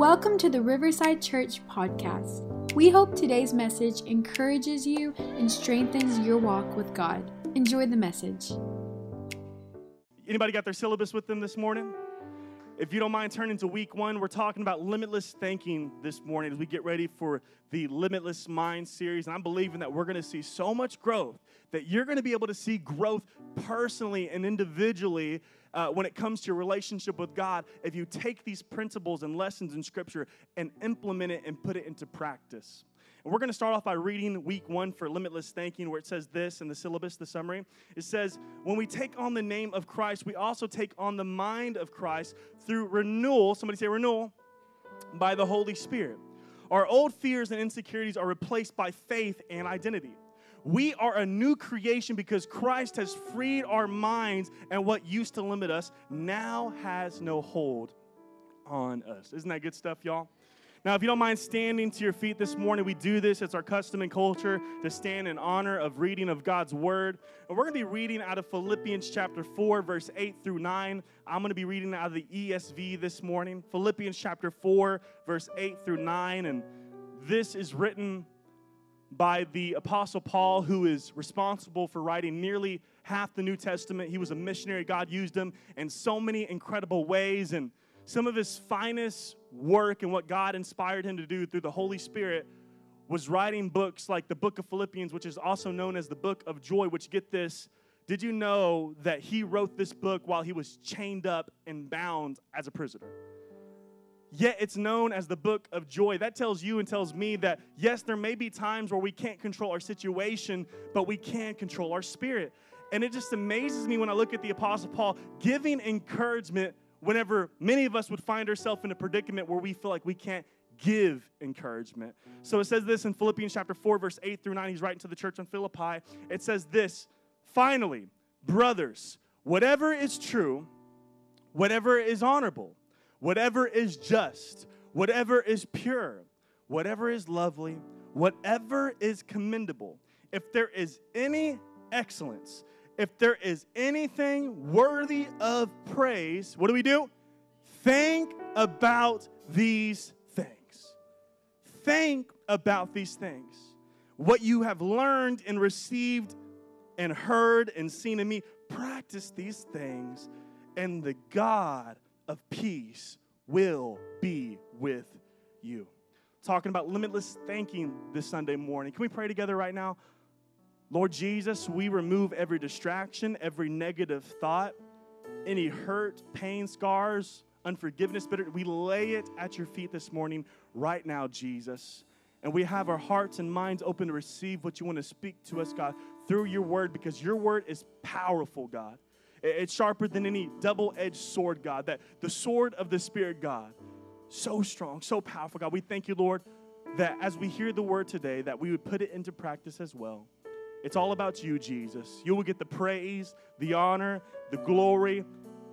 Welcome to the Riverside Church podcast. We hope today's message encourages you and strengthens your walk with God. Enjoy the message. Anybody got their syllabus with them this morning? If you don't mind turning to week one, we're talking about limitless thinking this morning as we get ready for the Limitless Mind series. And I'm believing that we're going to see so much growth that you're going to be able to see growth personally and individually uh, when it comes to your relationship with God if you take these principles and lessons in Scripture and implement it and put it into practice. And we're going to start off by reading week one for limitless thinking, where it says this in the syllabus, the summary. It says, When we take on the name of Christ, we also take on the mind of Christ through renewal. Somebody say renewal by the Holy Spirit. Our old fears and insecurities are replaced by faith and identity. We are a new creation because Christ has freed our minds, and what used to limit us now has no hold on us. Isn't that good stuff, y'all? Now, if you don't mind standing to your feet this morning, we do this. It's our custom and culture to stand in honor of reading of God's word. And we're going to be reading out of Philippians chapter 4, verse 8 through 9. I'm going to be reading out of the ESV this morning. Philippians chapter 4, verse 8 through 9. And this is written by the Apostle Paul, who is responsible for writing nearly half the New Testament. He was a missionary. God used him in so many incredible ways. And some of his finest work and what God inspired him to do through the Holy Spirit was writing books like the book of Philippians, which is also known as the book of joy, which get this. Did you know that he wrote this book while he was chained up and bound as a prisoner? Yet it's known as the book of joy. That tells you and tells me that, yes, there may be times where we can't control our situation, but we can control our spirit. And it just amazes me when I look at the Apostle Paul giving encouragement whenever many of us would find ourselves in a predicament where we feel like we can't give encouragement. So it says this in Philippians chapter 4, verse 8 through 9. He's writing to the church in Philippi. It says this Finally, brothers, whatever is true, whatever is honorable, whatever is just, whatever is pure, whatever is lovely, whatever is commendable, if there is any excellence, if there is anything worthy of praise, what do we do? Think about these things. Think about these things. What you have learned and received and heard and seen in me, practice these things, and the God of peace will be with you. Talking about limitless thanking this Sunday morning. Can we pray together right now? Lord Jesus, we remove every distraction, every negative thought, any hurt, pain, scars, unforgiveness, bitter. We lay it at your feet this morning, right now, Jesus. And we have our hearts and minds open to receive what you want to speak to us, God, through your word, because your word is powerful, God. It's sharper than any double edged sword, God. That the sword of the Spirit, God, so strong, so powerful, God. We thank you, Lord, that as we hear the word today, that we would put it into practice as well. It's all about you, Jesus. You will get the praise, the honor, the glory,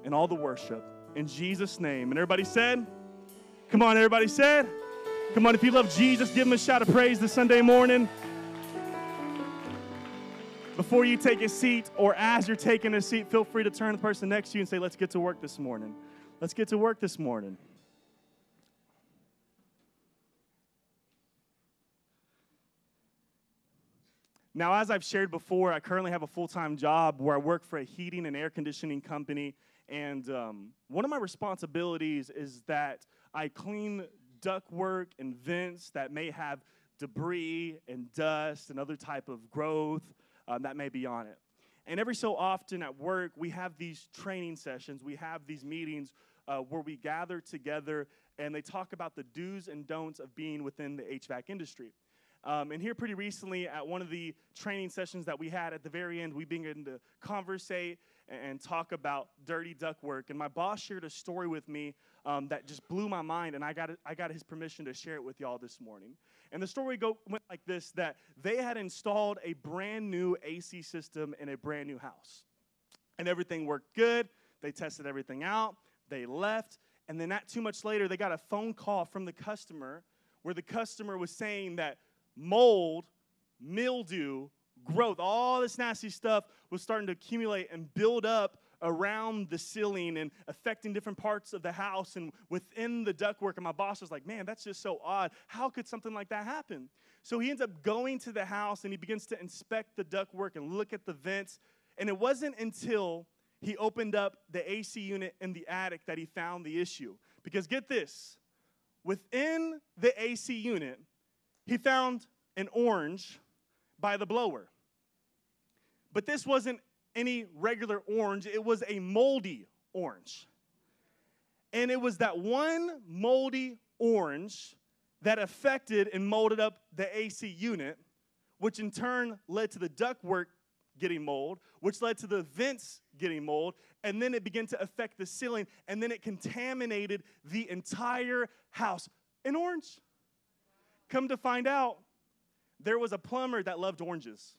and all the worship. In Jesus' name. And everybody said, Come on, everybody said, Come on, if you love Jesus, give him a shout of praise this Sunday morning before you take a seat or as you're taking a seat, feel free to turn to the person next to you and say, Let's get to work this morning. Let's get to work this morning. Now, as I've shared before, I currently have a full time job where I work for a heating and air conditioning company. And um, one of my responsibilities is that I clean ductwork and vents that may have debris and dust and other type of growth um, that may be on it. And every so often at work, we have these training sessions, we have these meetings uh, where we gather together and they talk about the do's and don'ts of being within the HVAC industry. Um, and here, pretty recently, at one of the training sessions that we had, at the very end, we began to conversate and talk about dirty ductwork. And my boss shared a story with me um, that just blew my mind, and I got, I got his permission to share it with y'all this morning. And the story go, went like this that they had installed a brand new AC system in a brand new house. And everything worked good. They tested everything out. They left. And then, not too much later, they got a phone call from the customer where the customer was saying that mold, mildew, growth, all this nasty stuff was starting to accumulate and build up around the ceiling and affecting different parts of the house and within the ductwork. And my boss was like, man, that's just so odd. How could something like that happen? So he ends up going to the house and he begins to inspect the ductwork and look at the vents. And it wasn't until he opened up the AC unit in the attic that he found the issue. Because get this within the AC unit, he found an orange by the blower. But this wasn't any regular orange, it was a moldy orange. And it was that one moldy orange that affected and molded up the AC unit, which in turn led to the ductwork getting mold, which led to the vents getting mold, and then it began to affect the ceiling, and then it contaminated the entire house. An orange. Come to find out, there was a plumber that loved oranges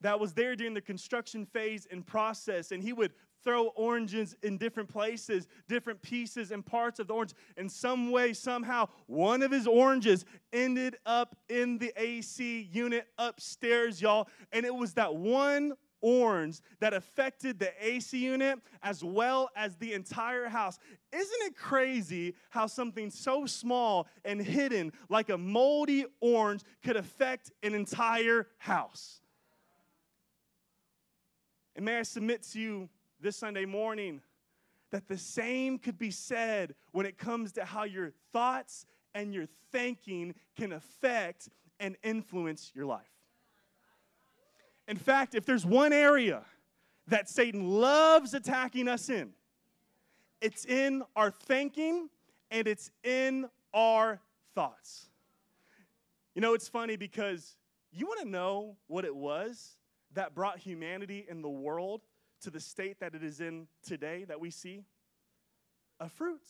that was there during the construction phase and process, and he would throw oranges in different places, different pieces and parts of the orange. In some way, somehow, one of his oranges ended up in the AC unit upstairs, y'all. And it was that one orange that affected the AC unit as well as the entire house. Isn't it crazy how something so small and hidden, like a moldy orange, could affect an entire house? And may I submit to you this Sunday morning that the same could be said when it comes to how your thoughts and your thinking can affect and influence your life. In fact, if there's one area that Satan loves attacking us in, it's in our thinking and it's in our thoughts. You know, it's funny because you want to know what it was that brought humanity and the world to the state that it is in today that we see? A fruit.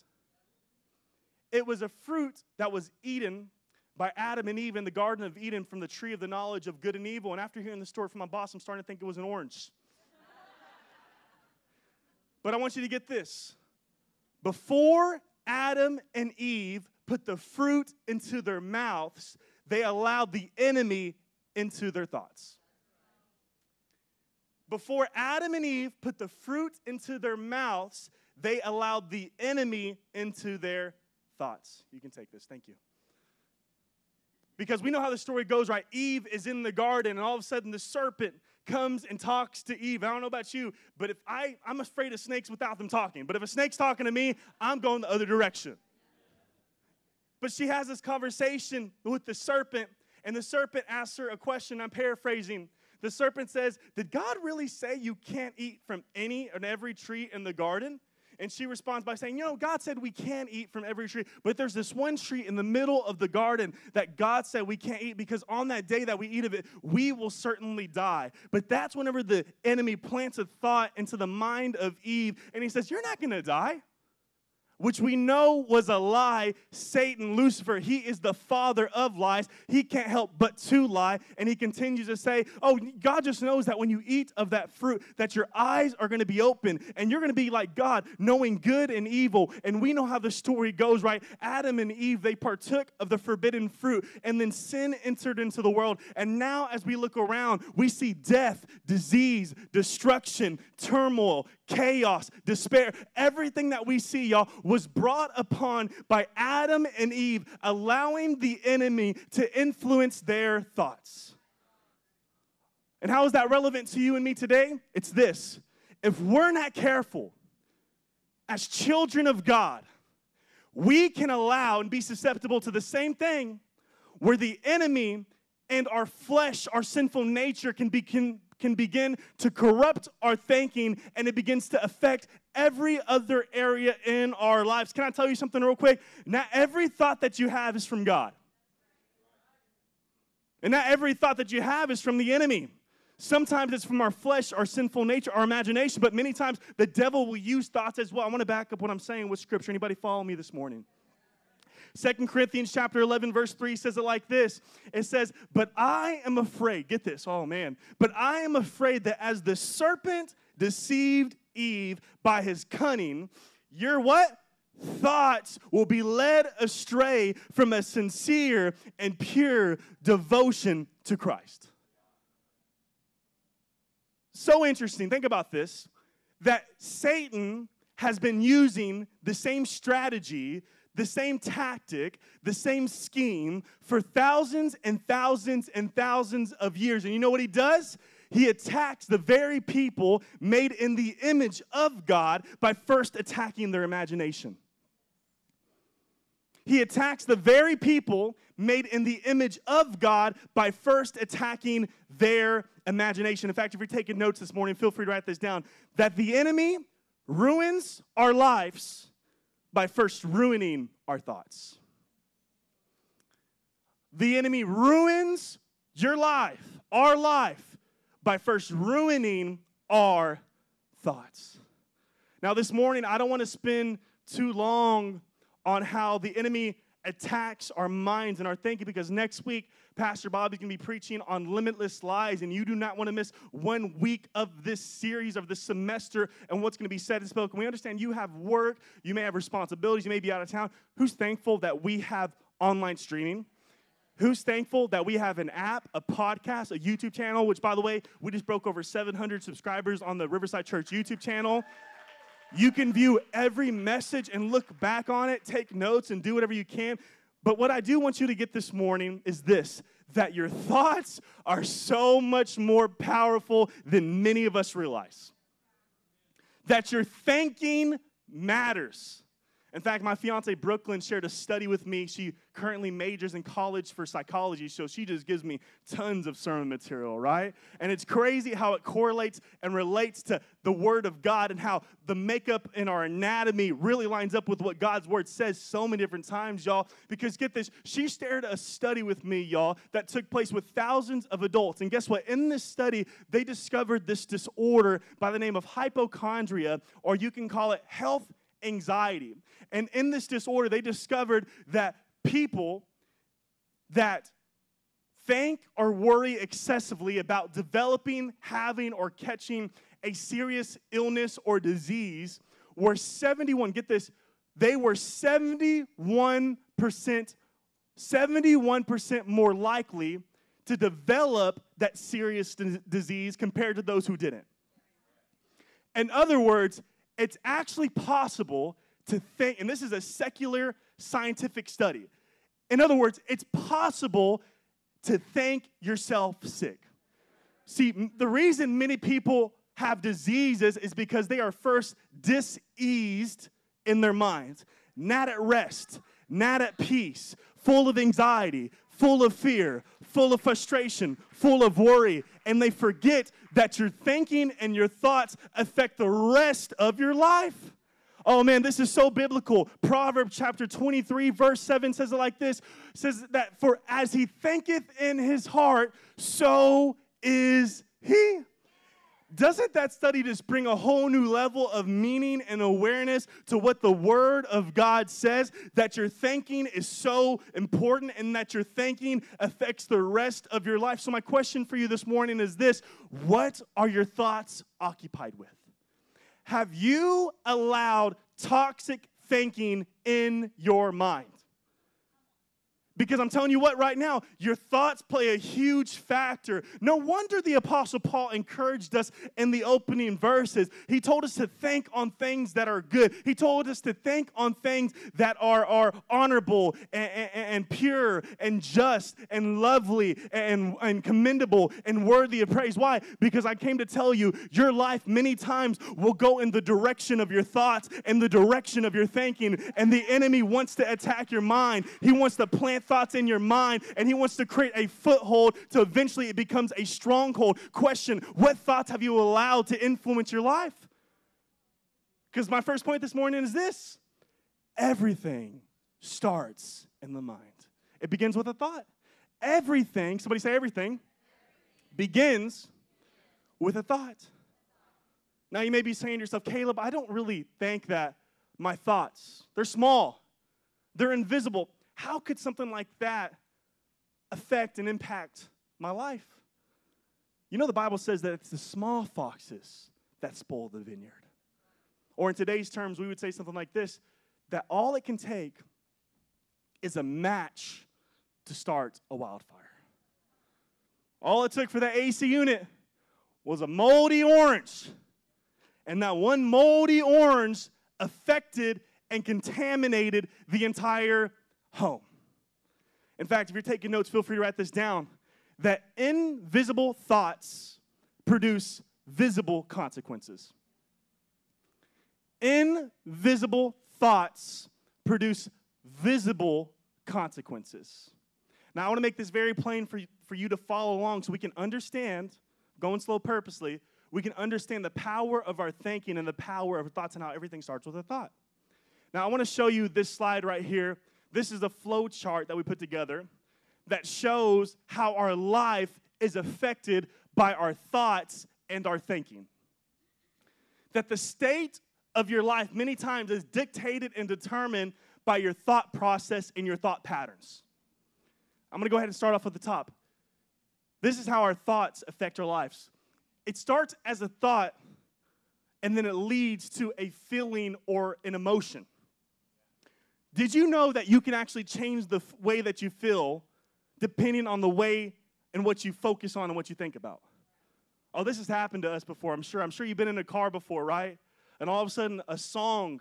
It was a fruit that was eaten by Adam and Eve in the Garden of Eden from the tree of the knowledge of good and evil. And after hearing the story from my boss, I'm starting to think it was an orange. but I want you to get this. Before Adam and Eve put the fruit into their mouths, they allowed the enemy into their thoughts before Adam and Eve put the fruit into their mouths, they allowed the enemy into their thoughts. You can take this. Thank you. Because we know how the story goes, right? Eve is in the garden, and all of a sudden the serpent comes and talks to Eve. I don't know about you, but if I, I'm afraid of snakes without them talking. But if a snake's talking to me, I'm going the other direction. But she has this conversation with the serpent, and the serpent asks her a question. I'm paraphrasing. The serpent says, Did God really say you can't eat from any and every tree in the garden? And she responds by saying, You know, God said we can't eat from every tree, but there's this one tree in the middle of the garden that God said we can't eat because on that day that we eat of it, we will certainly die. But that's whenever the enemy plants a thought into the mind of Eve, and he says, You're not gonna die which we know was a lie. Satan, Lucifer, he is the father of lies. He can't help but to lie. And he continues to say, Oh, God just knows that when you eat of that fruit, that your eyes are going to be open and you're going to be like God, knowing good and evil. And we know how the story goes, right? Adam and Eve, they partook of the forbidden fruit, and then sin entered into the world. And now, as we look around, we see death, disease, destruction, turmoil, chaos, despair. Everything that we see, y'all, was brought upon by Adam and Eve, allowing the enemy to influence their thoughts. And how is that relevant to you and me today? It's this if we're not careful as children of God, we can allow and be susceptible to the same thing where the enemy and our flesh, our sinful nature can, be, can, can begin to corrupt our thinking and it begins to affect every other area in our lives. Can I tell you something real quick? Not every thought that you have is from God. And not every thought that you have is from the enemy. Sometimes it's from our flesh, our sinful nature, our imagination, but many times the devil will use thoughts as well. I want to back up what I'm saying with scripture. Anybody follow me this morning? Second Corinthians chapter 11 verse 3 says it like this. It says, "But I am afraid, get this, oh man, but I am afraid that as the serpent deceived Eve by his cunning, your what? Thoughts will be led astray from a sincere and pure devotion to Christ." So interesting. Think about this. that Satan has been using the same strategy, the same tactic, the same scheme for thousands and thousands and thousands of years. And you know what he does? He attacks the very people made in the image of God by first attacking their imagination. He attacks the very people made in the image of God by first attacking their imagination. In fact, if you're taking notes this morning, feel free to write this down that the enemy ruins our lives by first ruining our thoughts. The enemy ruins your life, our life, by first ruining our thoughts. Now, this morning, I don't want to spend too long on how the enemy attacks our minds and our thinking because next week pastor bobby's going to be preaching on limitless lies and you do not want to miss one week of this series of this semester and what's going to be said and spoken. We understand you have work you may have responsibilities you may be out of town. Who's thankful that we have online streaming? Who's thankful that we have an app, a podcast, a YouTube channel, which, by the way, we just broke over 700 subscribers on the Riverside Church YouTube channel. You can view every message and look back on it, take notes, and do whatever you can. But what I do want you to get this morning is this that your thoughts are so much more powerful than many of us realize. That your thinking matters. In fact, my fiance Brooklyn shared a study with me. She currently majors in college for psychology, so she just gives me tons of sermon material, right? And it's crazy how it correlates and relates to the Word of God and how the makeup in our anatomy really lines up with what God's Word says so many different times, y'all. Because get this, she shared a study with me, y'all, that took place with thousands of adults. And guess what? In this study, they discovered this disorder by the name of hypochondria, or you can call it health anxiety. And in this disorder, they discovered that people that think or worry excessively about developing, having, or catching a serious illness or disease were 71, get this, they were 71%, 71% more likely to develop that serious disease compared to those who didn't. In other words, it's actually possible to think, and this is a secular scientific study. In other words, it's possible to think yourself sick. See, the reason many people have diseases is because they are first diseased in their minds, not at rest, not at peace, full of anxiety, full of fear, full of frustration, full of worry, and they forget that your thinking and your thoughts affect the rest of your life. Oh man, this is so biblical. Proverbs chapter 23, verse 7 says it like this says that for as he thinketh in his heart, so is he. Doesn't that study just bring a whole new level of meaning and awareness to what the Word of God says? That your thinking is so important and that your thinking affects the rest of your life. So, my question for you this morning is this What are your thoughts occupied with? Have you allowed toxic thinking in your mind? Because I'm telling you what, right now, your thoughts play a huge factor. No wonder the Apostle Paul encouraged us in the opening verses. He told us to think on things that are good, he told us to think on things that are, are honorable and, and, and pure and just and lovely and, and commendable and worthy of praise. Why? Because I came to tell you, your life many times will go in the direction of your thoughts and the direction of your thinking, and the enemy wants to attack your mind. He wants to plant thoughts in your mind, and He wants to create a foothold to eventually it becomes a stronghold. Question What thoughts have you allowed to influence your life? Because my first point this morning is this everything starts in the mind, it begins with a thought. Everything, somebody say everything, begins with a thought. Now you may be saying to yourself, Caleb, I don't really think that my thoughts, they're small, they're invisible. How could something like that affect and impact my life? You know, the Bible says that it's the small foxes that spoil the vineyard. Or in today's terms, we would say something like this that all it can take is a match to start a wildfire. All it took for that AC unit was a moldy orange, And that one moldy orange affected and contaminated the entire home. In fact, if you're taking notes, feel free to write this down that invisible thoughts produce visible consequences. Invisible thoughts produce visible consequences. Now, I want to make this very plain for, for you to follow along so we can understand, going slow purposely, we can understand the power of our thinking and the power of our thoughts and how everything starts with a thought. Now, I want to show you this slide right here. This is a flow chart that we put together that shows how our life is affected by our thoughts and our thinking. That the state of your life many times is dictated and determined by your thought process and your thought patterns. I'm gonna go ahead and start off at the top. This is how our thoughts affect our lives. It starts as a thought, and then it leads to a feeling or an emotion. Did you know that you can actually change the way that you feel depending on the way and what you focus on and what you think about? Oh, this has happened to us before, I'm sure. I'm sure you've been in a car before, right? And all of a sudden, a song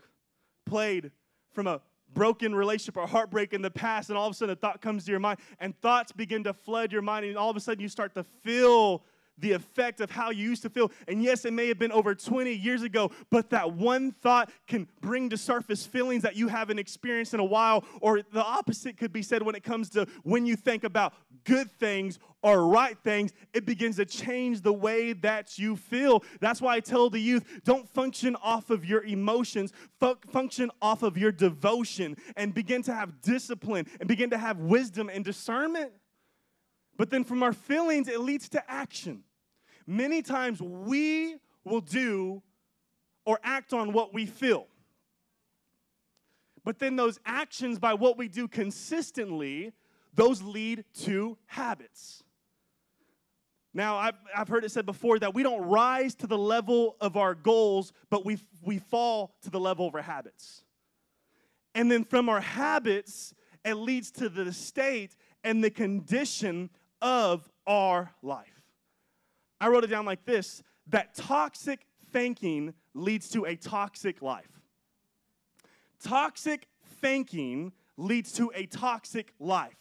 played from a broken relationship or heartbreak in the past, and all of a sudden a thought comes to your mind, and thoughts begin to flood your mind, and all of a sudden you start to feel the effect of how you used to feel. And yes, it may have been over 20 years ago, but that one thought can bring to surface feelings that you haven't experienced in a while. Or the opposite could be said when it comes to when you think about good things or right things, it begins to change the way that you feel. That's why I tell the youth don't function off of your emotions, function off of your devotion and begin to have discipline and begin to have wisdom and discernment. But then from our feelings, it leads to action. Many times we will do or act on what we feel. But then those actions, by what we do consistently, those lead to habits. Now, I've, I've heard it said before that we don't rise to the level of our goals, but we, we fall to the level of our habits. And then from our habits, it leads to the state and the condition of our life. I wrote it down like this that toxic thinking leads to a toxic life. Toxic thinking leads to a toxic life.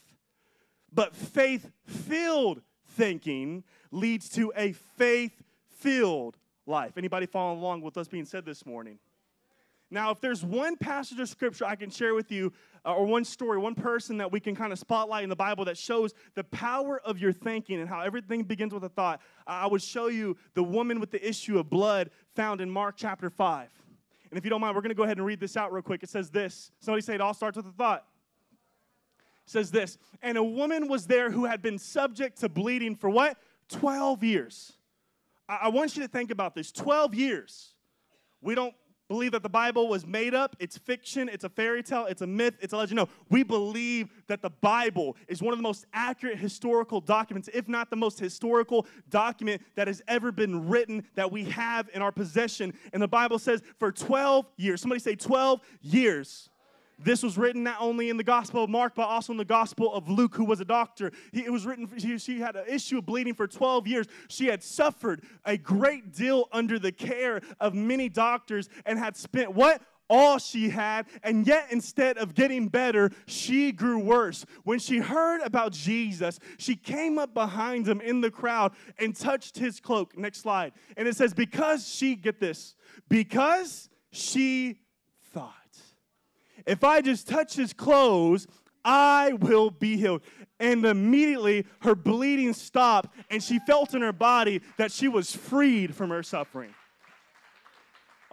But faith filled thinking leads to a faith filled life. Anybody following along with what's being said this morning? Now, if there's one passage of scripture I can share with you, uh, or one story, one person that we can kind of spotlight in the Bible that shows the power of your thinking and how everything begins with a thought, I would show you the woman with the issue of blood found in Mark chapter 5. And if you don't mind, we're going to go ahead and read this out real quick. It says this. Somebody say it all starts with a thought. It says this. And a woman was there who had been subject to bleeding for what? 12 years. I, I want you to think about this 12 years. We don't believe that the Bible was made up, it's fiction, it's a fairy tale, it's a myth, it's a legend. No, we believe that the Bible is one of the most accurate historical documents, if not the most historical document that has ever been written that we have in our possession. And the Bible says for 12 years, somebody say 12 years. This was written not only in the Gospel of Mark, but also in the Gospel of Luke, who was a doctor. He, it was written, she, she had an issue of bleeding for 12 years. She had suffered a great deal under the care of many doctors and had spent what? all she had, and yet instead of getting better, she grew worse. When she heard about Jesus, she came up behind him in the crowd and touched his cloak. Next slide. And it says, Because she, get this, because she if I just touch his clothes, I will be healed. And immediately her bleeding stopped, and she felt in her body that she was freed from her suffering.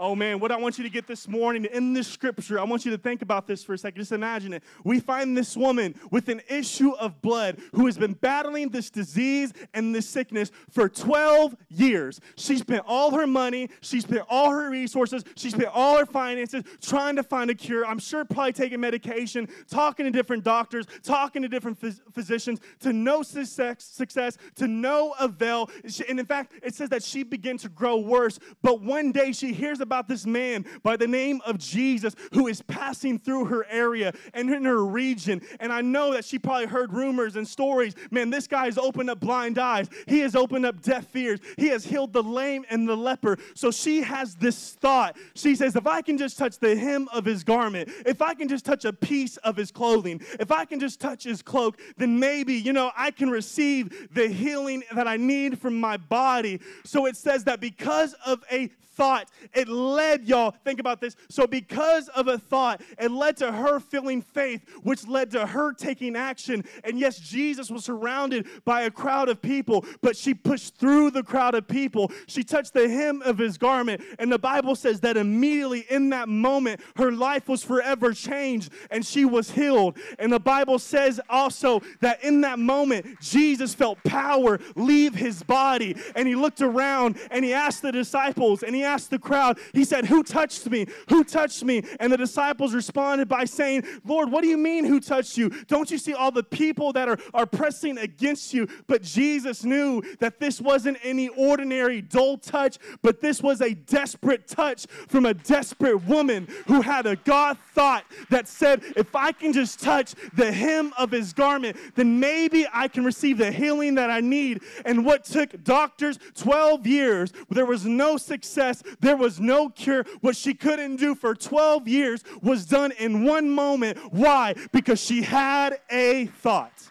Oh man, what I want you to get this morning in this scripture, I want you to think about this for a second. Just imagine it. We find this woman with an issue of blood who has been battling this disease and this sickness for 12 years. She spent all her money, she spent all her resources, she spent all her finances trying to find a cure. I'm sure probably taking medication, talking to different doctors, talking to different phys- physicians to no success, success, to no avail. And in fact, it says that she began to grow worse. But one day she hears about about this man by the name of Jesus who is passing through her area and in her region. And I know that she probably heard rumors and stories. Man, this guy has opened up blind eyes, he has opened up deaf ears, he has healed the lame and the leper. So she has this thought. She says, If I can just touch the hem of his garment, if I can just touch a piece of his clothing, if I can just touch his cloak, then maybe, you know, I can receive the healing that I need from my body. So it says that because of a thought. It led, y'all, think about this. So, because of a thought, it led to her feeling faith, which led to her taking action. And yes, Jesus was surrounded by a crowd of people, but she pushed through the crowd of people. She touched the hem of his garment. And the Bible says that immediately in that moment, her life was forever changed and she was healed. And the Bible says also that in that moment, Jesus felt power leave his body. And he looked around and he asked the disciples and he asked the crowd, he said, Who touched me? Who touched me? And the disciples responded by saying, Lord, what do you mean, who touched you? Don't you see all the people that are, are pressing against you? But Jesus knew that this wasn't any ordinary dull touch, but this was a desperate touch from a desperate woman who had a God thought that said, If I can just touch the hem of his garment, then maybe I can receive the healing that I need. And what took doctors 12 years, there was no success there was no cure. What she couldn't do for 12 years was done in one moment. Why? Because she had a thought.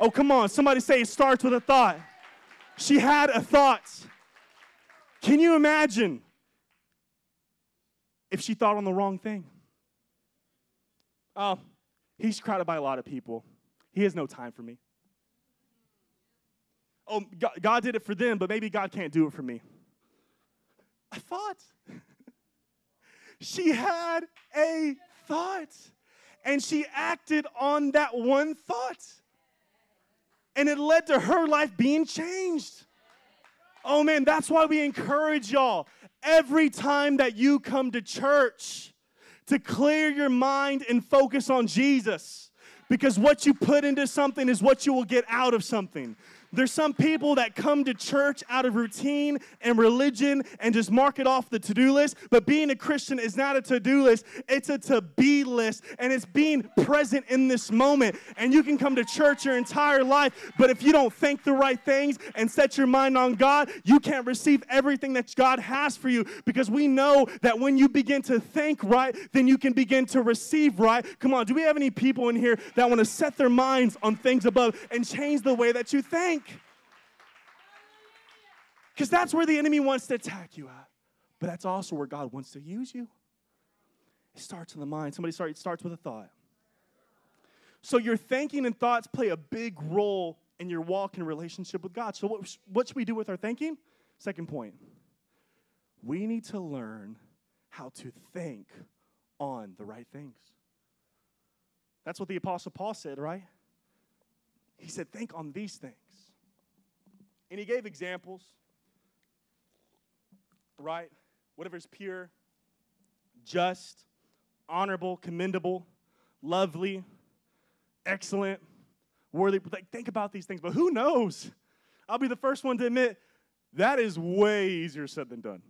Oh, come on. Somebody say it starts with a thought. She had a thought. Can you imagine if she thought on the wrong thing? Oh, he's crowded by a lot of people. He has no time for me. Oh, God, did it for them, but maybe God can't do it for me. Thought. she had a thought and she acted on that one thought. And it led to her life being changed. Oh man, that's why we encourage y'all every time that you come to church to clear your mind and focus on Jesus. Because what you put into something is what you will get out of something. There's some people that come to church out of routine and religion and just mark it off the to do list. But being a Christian is not a to do list, it's a to be list. And it's being present in this moment. And you can come to church your entire life, but if you don't think the right things and set your mind on God, you can't receive everything that God has for you because we know that when you begin to think right, then you can begin to receive right. Come on, do we have any people in here that want to set their minds on things above and change the way that you think? Because that's where the enemy wants to attack you at. But that's also where God wants to use you. It starts in the mind. Somebody start, it starts with a thought. So your thinking and thoughts play a big role in your walk and relationship with God. So what, what should we do with our thinking? Second point. We need to learn how to think on the right things. That's what the Apostle Paul said, right? He said, Think on these things. And he gave examples, right? Whatever is pure, just, honorable, commendable, lovely, excellent, worthy. Like, think about these things. But who knows? I'll be the first one to admit that is way easier said than done.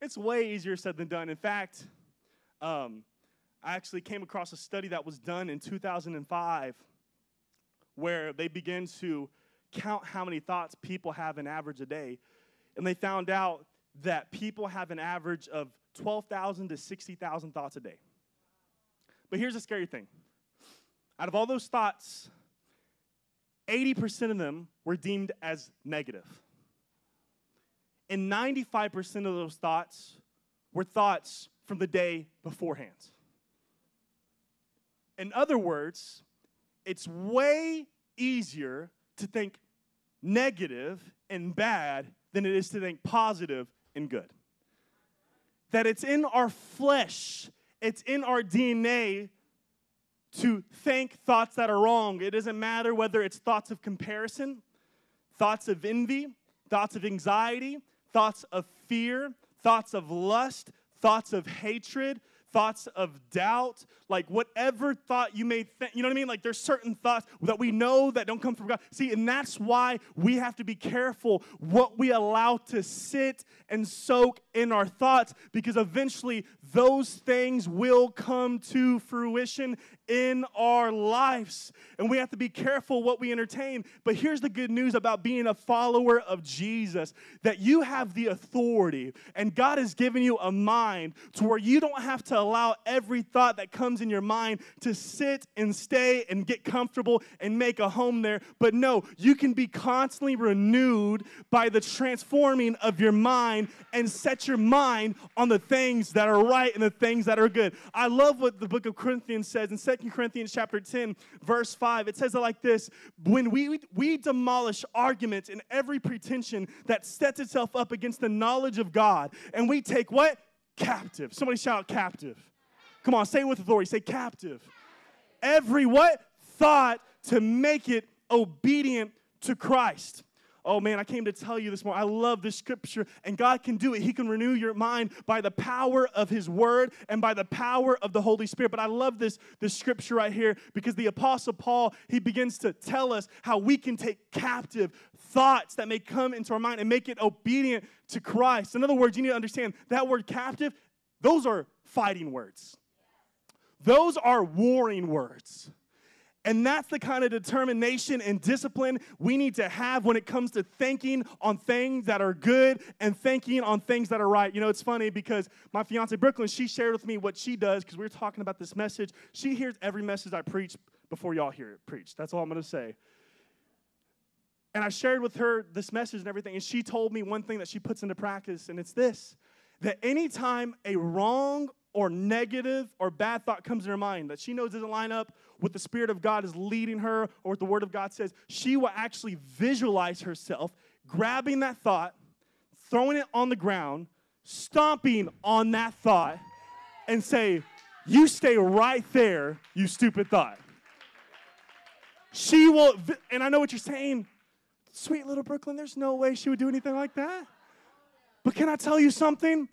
It's way easier said than done. In fact, um, I actually came across a study that was done in 2005 where they began to count how many thoughts people have an average a day. And they found out that people have an average of 12,000 to 60,000 thoughts a day. But here's the scary thing out of all those thoughts, 80% of them were deemed as negative. And 95% of those thoughts were thoughts from the day beforehand. In other words, it's way easier to think negative and bad than it is to think positive and good. That it's in our flesh, it's in our DNA to think thoughts that are wrong. It doesn't matter whether it's thoughts of comparison, thoughts of envy, thoughts of anxiety, thoughts of fear, thoughts of lust, thoughts of hatred, thoughts of doubt, like whatever thought you may think, you know what I mean? Like there's certain thoughts that we know that don't come from God. See, and that's why we have to be careful what we allow to sit and soak in our thoughts because eventually those things will come to fruition in our lives. And we have to be careful what we entertain. But here's the good news about being a follower of Jesus that you have the authority, and God has given you a mind to where you don't have to allow every thought that comes in your mind to sit and stay and get comfortable and make a home there. But no, you can be constantly renewed by the transforming of your mind and set your mind on the things that are right and the things that are good. I love what the book of Corinthians says in 2 Corinthians chapter 10, verse 5. It says it like this When we, we demolish arguments and every pretension that sets itself up against the knowledge of God, and we take what? Captive. Somebody shout captive. Come on, say it with authority. Say captive. Every what? Thought to make it obedient to Christ. Oh man, I came to tell you this morning. I love this scripture, and God can do it. He can renew your mind by the power of His Word and by the power of the Holy Spirit. But I love this, this scripture right here because the Apostle Paul he begins to tell us how we can take captive thoughts that may come into our mind and make it obedient to Christ. In other words, you need to understand that word captive, those are fighting words. Those are warring words. And that's the kind of determination and discipline we need to have when it comes to thinking on things that are good and thinking on things that are right. You know, it's funny because my fiance Brooklyn, she shared with me what she does because we were talking about this message. She hears every message I preach before y'all hear it preached. That's all I'm going to say. And I shared with her this message and everything, and she told me one thing that she puts into practice, and it's this that anytime a wrong or negative or bad thought comes in her mind that she knows doesn't line up with the Spirit of God is leading her or what the Word of God says, she will actually visualize herself grabbing that thought, throwing it on the ground, stomping on that thought, and say, You stay right there, you stupid thought. She will, and I know what you're saying, sweet little Brooklyn, there's no way she would do anything like that. But can I tell you something?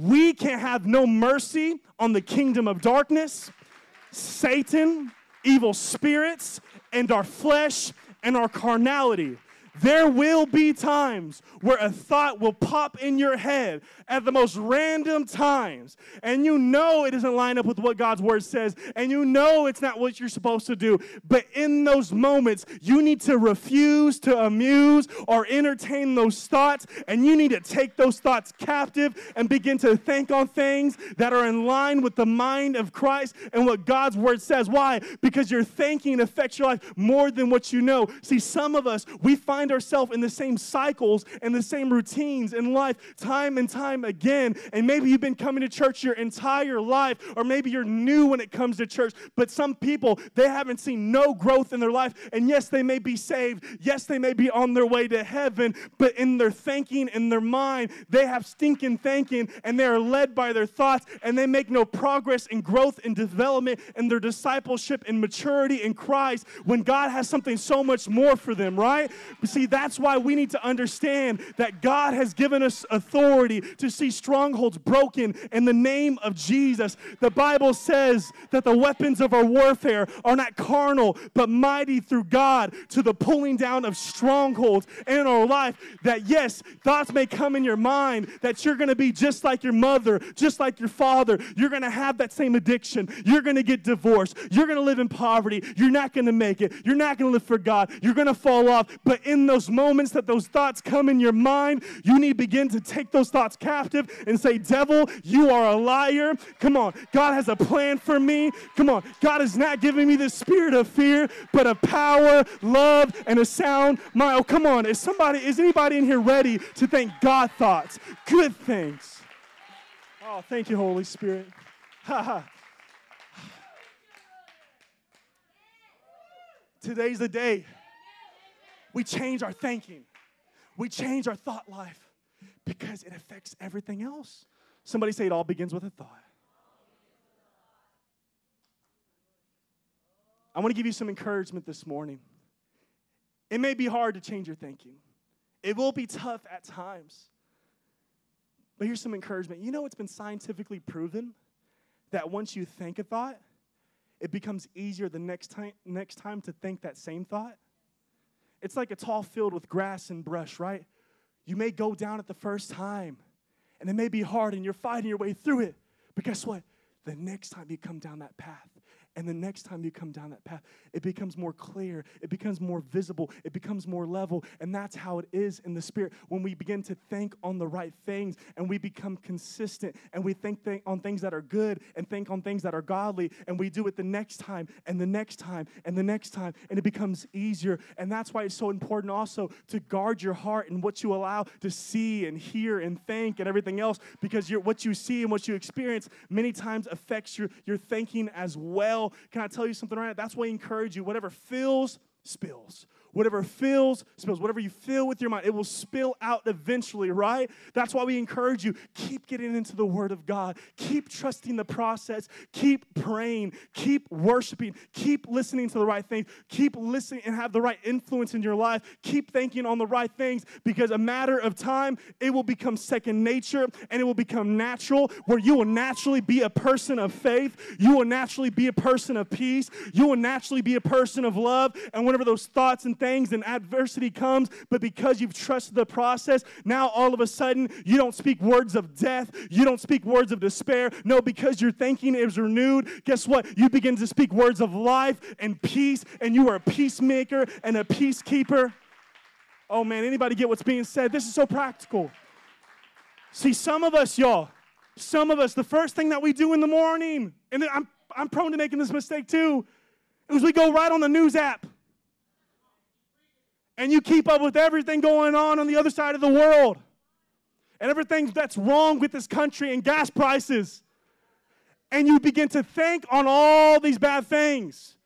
We can have no mercy on the kingdom of darkness, Satan, evil spirits, and our flesh and our carnality. There will be times where a thought will pop in your head at the most random times, and you know it doesn't line up with what God's word says, and you know it's not what you're supposed to do. But in those moments, you need to refuse to amuse or entertain those thoughts, and you need to take those thoughts captive and begin to think on things that are in line with the mind of Christ and what God's word says. Why? Because your thinking affects your life more than what you know. See, some of us, we find find ourselves in the same cycles and the same routines in life time and time again. And maybe you've been coming to church your entire life, or maybe you're new when it comes to church. But some people, they haven't seen no growth in their life. And yes, they may be saved. Yes, they may be on their way to heaven. But in their thinking, in their mind, they have stinking thinking and they are led by their thoughts and they make no progress in growth and development in their discipleship and maturity in Christ when God has something so much more for them, right? See, that's why we need to understand that God has given us authority to see strongholds broken in the name of Jesus. The Bible says that the weapons of our warfare are not carnal, but mighty through God to the pulling down of strongholds in our life. That, yes, thoughts may come in your mind that you're going to be just like your mother, just like your father. You're going to have that same addiction. You're going to get divorced. You're going to live in poverty. You're not going to make it. You're not going to live for God. You're going to fall off. But in in those moments that those thoughts come in your mind, you need to begin to take those thoughts captive and say, Devil, you are a liar. Come on, God has a plan for me. Come on, God is not giving me the spirit of fear, but of power, love, and a sound mind. Oh, come on, is somebody, is anybody in here ready to think God thoughts, good things? Oh, thank you, Holy Spirit. Today's the day we change our thinking, we change our thought life because it affects everything else. Somebody say it all begins with a thought. I want to give you some encouragement this morning. It may be hard to change your thinking, it will be tough at times. But here's some encouragement. You know, it's been scientifically proven that once you think a thought, it becomes easier the next time, next time to think that same thought? It's like a tall field with grass and brush, right? You may go down it the first time, and it may be hard, and you're fighting your way through it. But guess what? The next time you come down that path, and the next time you come down that path, it becomes more clear, it becomes more visible, it becomes more level. And that's how it is in the Spirit. When we begin to think on the right things and we become consistent and we think th- on things that are good and think on things that are godly, and we do it the next time and the next time and the next time, and it becomes easier. And that's why it's so important also to guard your heart and what you allow to see and hear and think and everything else, because what you see and what you experience many times affects your, your thinking as well can I tell you something right? That's why I encourage you. Whatever fills, spills. Whatever fills, spills. Whatever you fill with your mind, it will spill out eventually, right? That's why we encourage you keep getting into the Word of God. Keep trusting the process. Keep praying. Keep worshiping. Keep listening to the right things. Keep listening and have the right influence in your life. Keep thinking on the right things because a matter of time, it will become second nature and it will become natural where you will naturally be a person of faith. You will naturally be a person of peace. You will naturally be a person of love. And whenever those thoughts and things and adversity comes, but because you've trusted the process, now all of a sudden you don't speak words of death, you don't speak words of despair. No, because your thinking is renewed, guess what? You begin to speak words of life and peace, and you are a peacemaker and a peacekeeper. Oh man, anybody get what's being said? This is so practical. See, some of us, y'all, some of us, the first thing that we do in the morning, and I'm, I'm prone to making this mistake too, is we go right on the news app and you keep up with everything going on on the other side of the world and everything that's wrong with this country and gas prices. And you begin to think on all these bad things.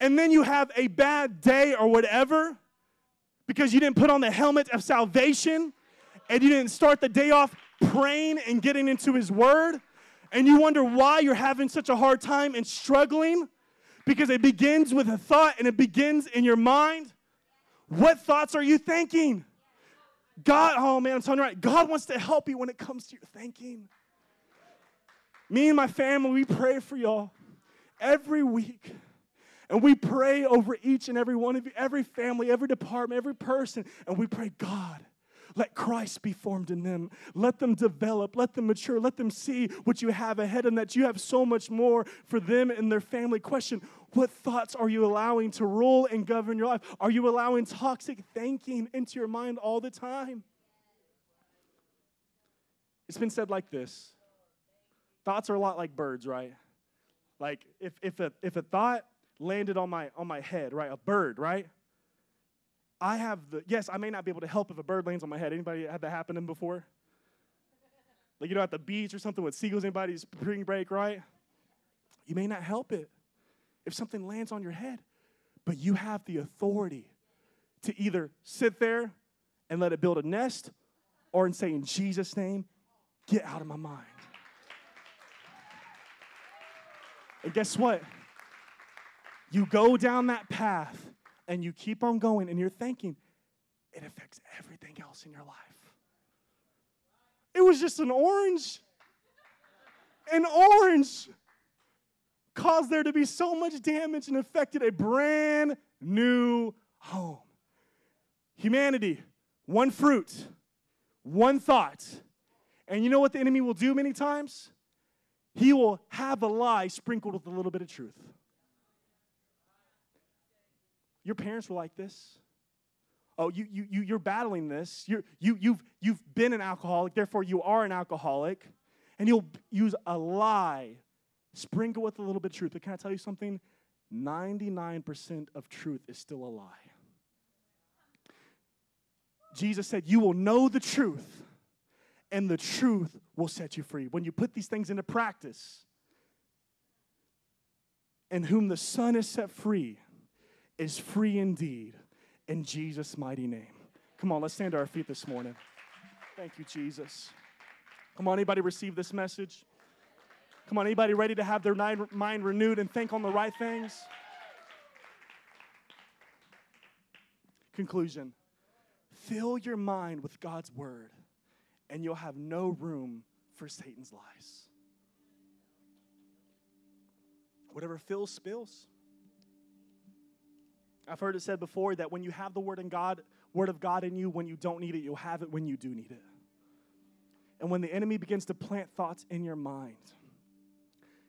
And then you have a bad day or whatever because you didn't put on the helmet of salvation and you didn't start the day off praying and getting into His Word. And you wonder why you're having such a hard time and struggling because it begins with a thought and it begins in your mind. What thoughts are you thinking? God, oh man, I'm telling you right. God wants to help you when it comes to your thinking. Me and my family, we pray for y'all every week. And we pray over each and every one of you, every family, every department, every person. And we pray, God, let Christ be formed in them. Let them develop. Let them mature. Let them see what you have ahead and that you have so much more for them and their family. Question What thoughts are you allowing to rule and govern your life? Are you allowing toxic thinking into your mind all the time? It's been said like this thoughts are a lot like birds, right? Like if, if, a, if a thought landed on my, on my head, right? A bird, right? I have the, yes, I may not be able to help if a bird lands on my head. Anybody had that happen to them before? Like, you know, at the beach or something with seagulls, anybody's spring break, right? You may not help it if something lands on your head, but you have the authority to either sit there and let it build a nest or and say, in Jesus' name, get out of my mind. And guess what? You go down that path and you keep on going and you're thinking, it affects everything else in your life. It was just an orange. An orange caused there to be so much damage and affected a brand new home. Humanity, one fruit, one thought. And you know what the enemy will do many times? He will have a lie sprinkled with a little bit of truth. Your parents were like this. Oh, you, you, you, you're battling this. You're, you, you've, you've been an alcoholic, therefore you are an alcoholic. And you'll use a lie, sprinkle with a little bit of truth. But can I tell you something? 99% of truth is still a lie. Jesus said, You will know the truth, and the truth will set you free. When you put these things into practice, and whom the Son has set free is free indeed in Jesus' mighty name. Come on, let's stand to our feet this morning. Thank you, Jesus. Come on, anybody receive this message? Come on, anybody ready to have their mind renewed and think on the right things? Conclusion Fill your mind with God's word, and you'll have no room for Satan's lies. Whatever fills, spills. I've heard it said before that when you have the word in God, word of God in you, when you don't need it, you'll have it when you do need it. And when the enemy begins to plant thoughts in your mind,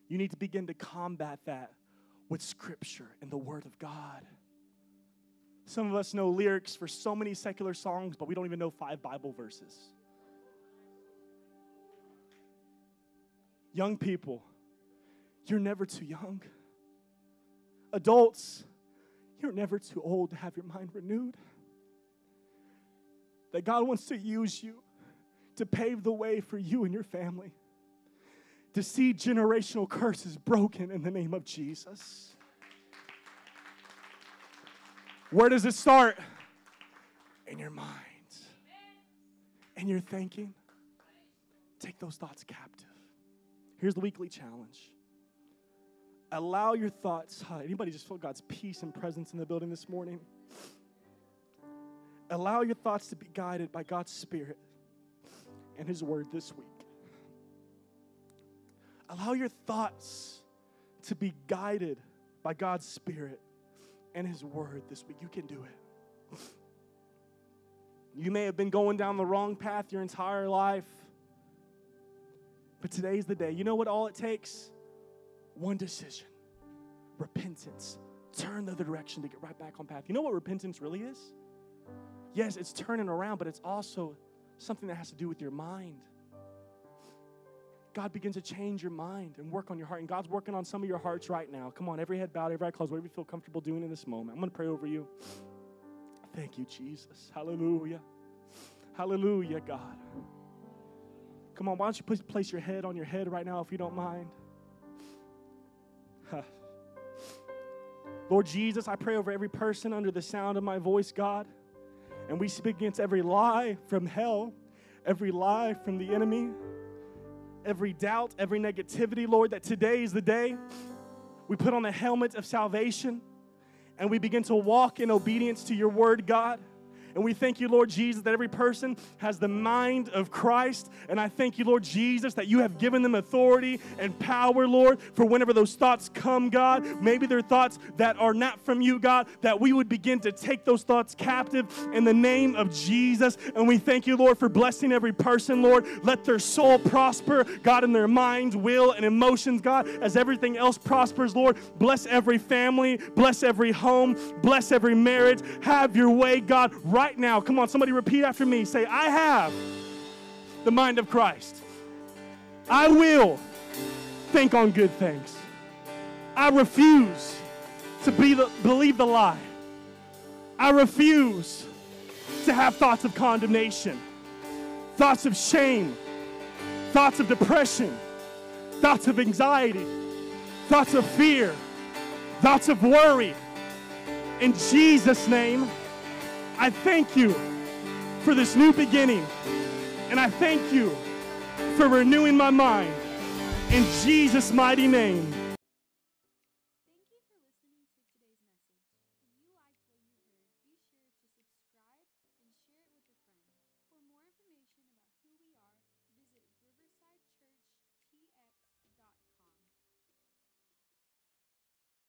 you need to begin to combat that with scripture and the word of God. Some of us know lyrics for so many secular songs, but we don't even know five Bible verses. Young people, you're never too young. Adults, you're never too old to have your mind renewed. That God wants to use you to pave the way for you and your family, to see generational curses broken in the name of Jesus. Where does it start? In your mind. And your thinking. Take those thoughts captive. Here's the weekly challenge. Allow your thoughts. Anybody just feel God's peace and presence in the building this morning? Allow your thoughts to be guided by God's Spirit and His Word this week. Allow your thoughts to be guided by God's Spirit and His Word this week. You can do it. You may have been going down the wrong path your entire life, but today's the day. You know what all it takes? One decision repentance. Turn the other direction to get right back on path. You know what repentance really is? Yes, it's turning around, but it's also something that has to do with your mind. God begins to change your mind and work on your heart. And God's working on some of your hearts right now. Come on, every head bowed, every eye closed, whatever you feel comfortable doing in this moment. I'm going to pray over you. Thank you, Jesus. Hallelujah. Hallelujah, God. Come on, why don't you place your head on your head right now if you don't mind? Lord Jesus, I pray over every person under the sound of my voice, God. And we speak against every lie from hell, every lie from the enemy, every doubt, every negativity, Lord, that today is the day we put on the helmet of salvation and we begin to walk in obedience to your word, God. And we thank you, Lord Jesus, that every person has the mind of Christ. And I thank you, Lord Jesus, that you have given them authority and power, Lord, for whenever those thoughts come, God. Maybe they're thoughts that are not from you, God, that we would begin to take those thoughts captive in the name of Jesus. And we thank you, Lord, for blessing every person, Lord. Let their soul prosper, God, in their minds, will, and emotions, God, as everything else prospers, Lord. Bless every family, bless every home, bless every marriage. Have your way, God, right right now. Come on, somebody repeat after me. Say, I have the mind of Christ. I will think on good things. I refuse to be the, believe the lie. I refuse to have thoughts of condemnation, thoughts of shame, thoughts of depression, thoughts of anxiety, thoughts of fear, thoughts of worry. In Jesus' name, I thank you for this new beginning. And I thank you for renewing my mind. In Jesus' mighty name.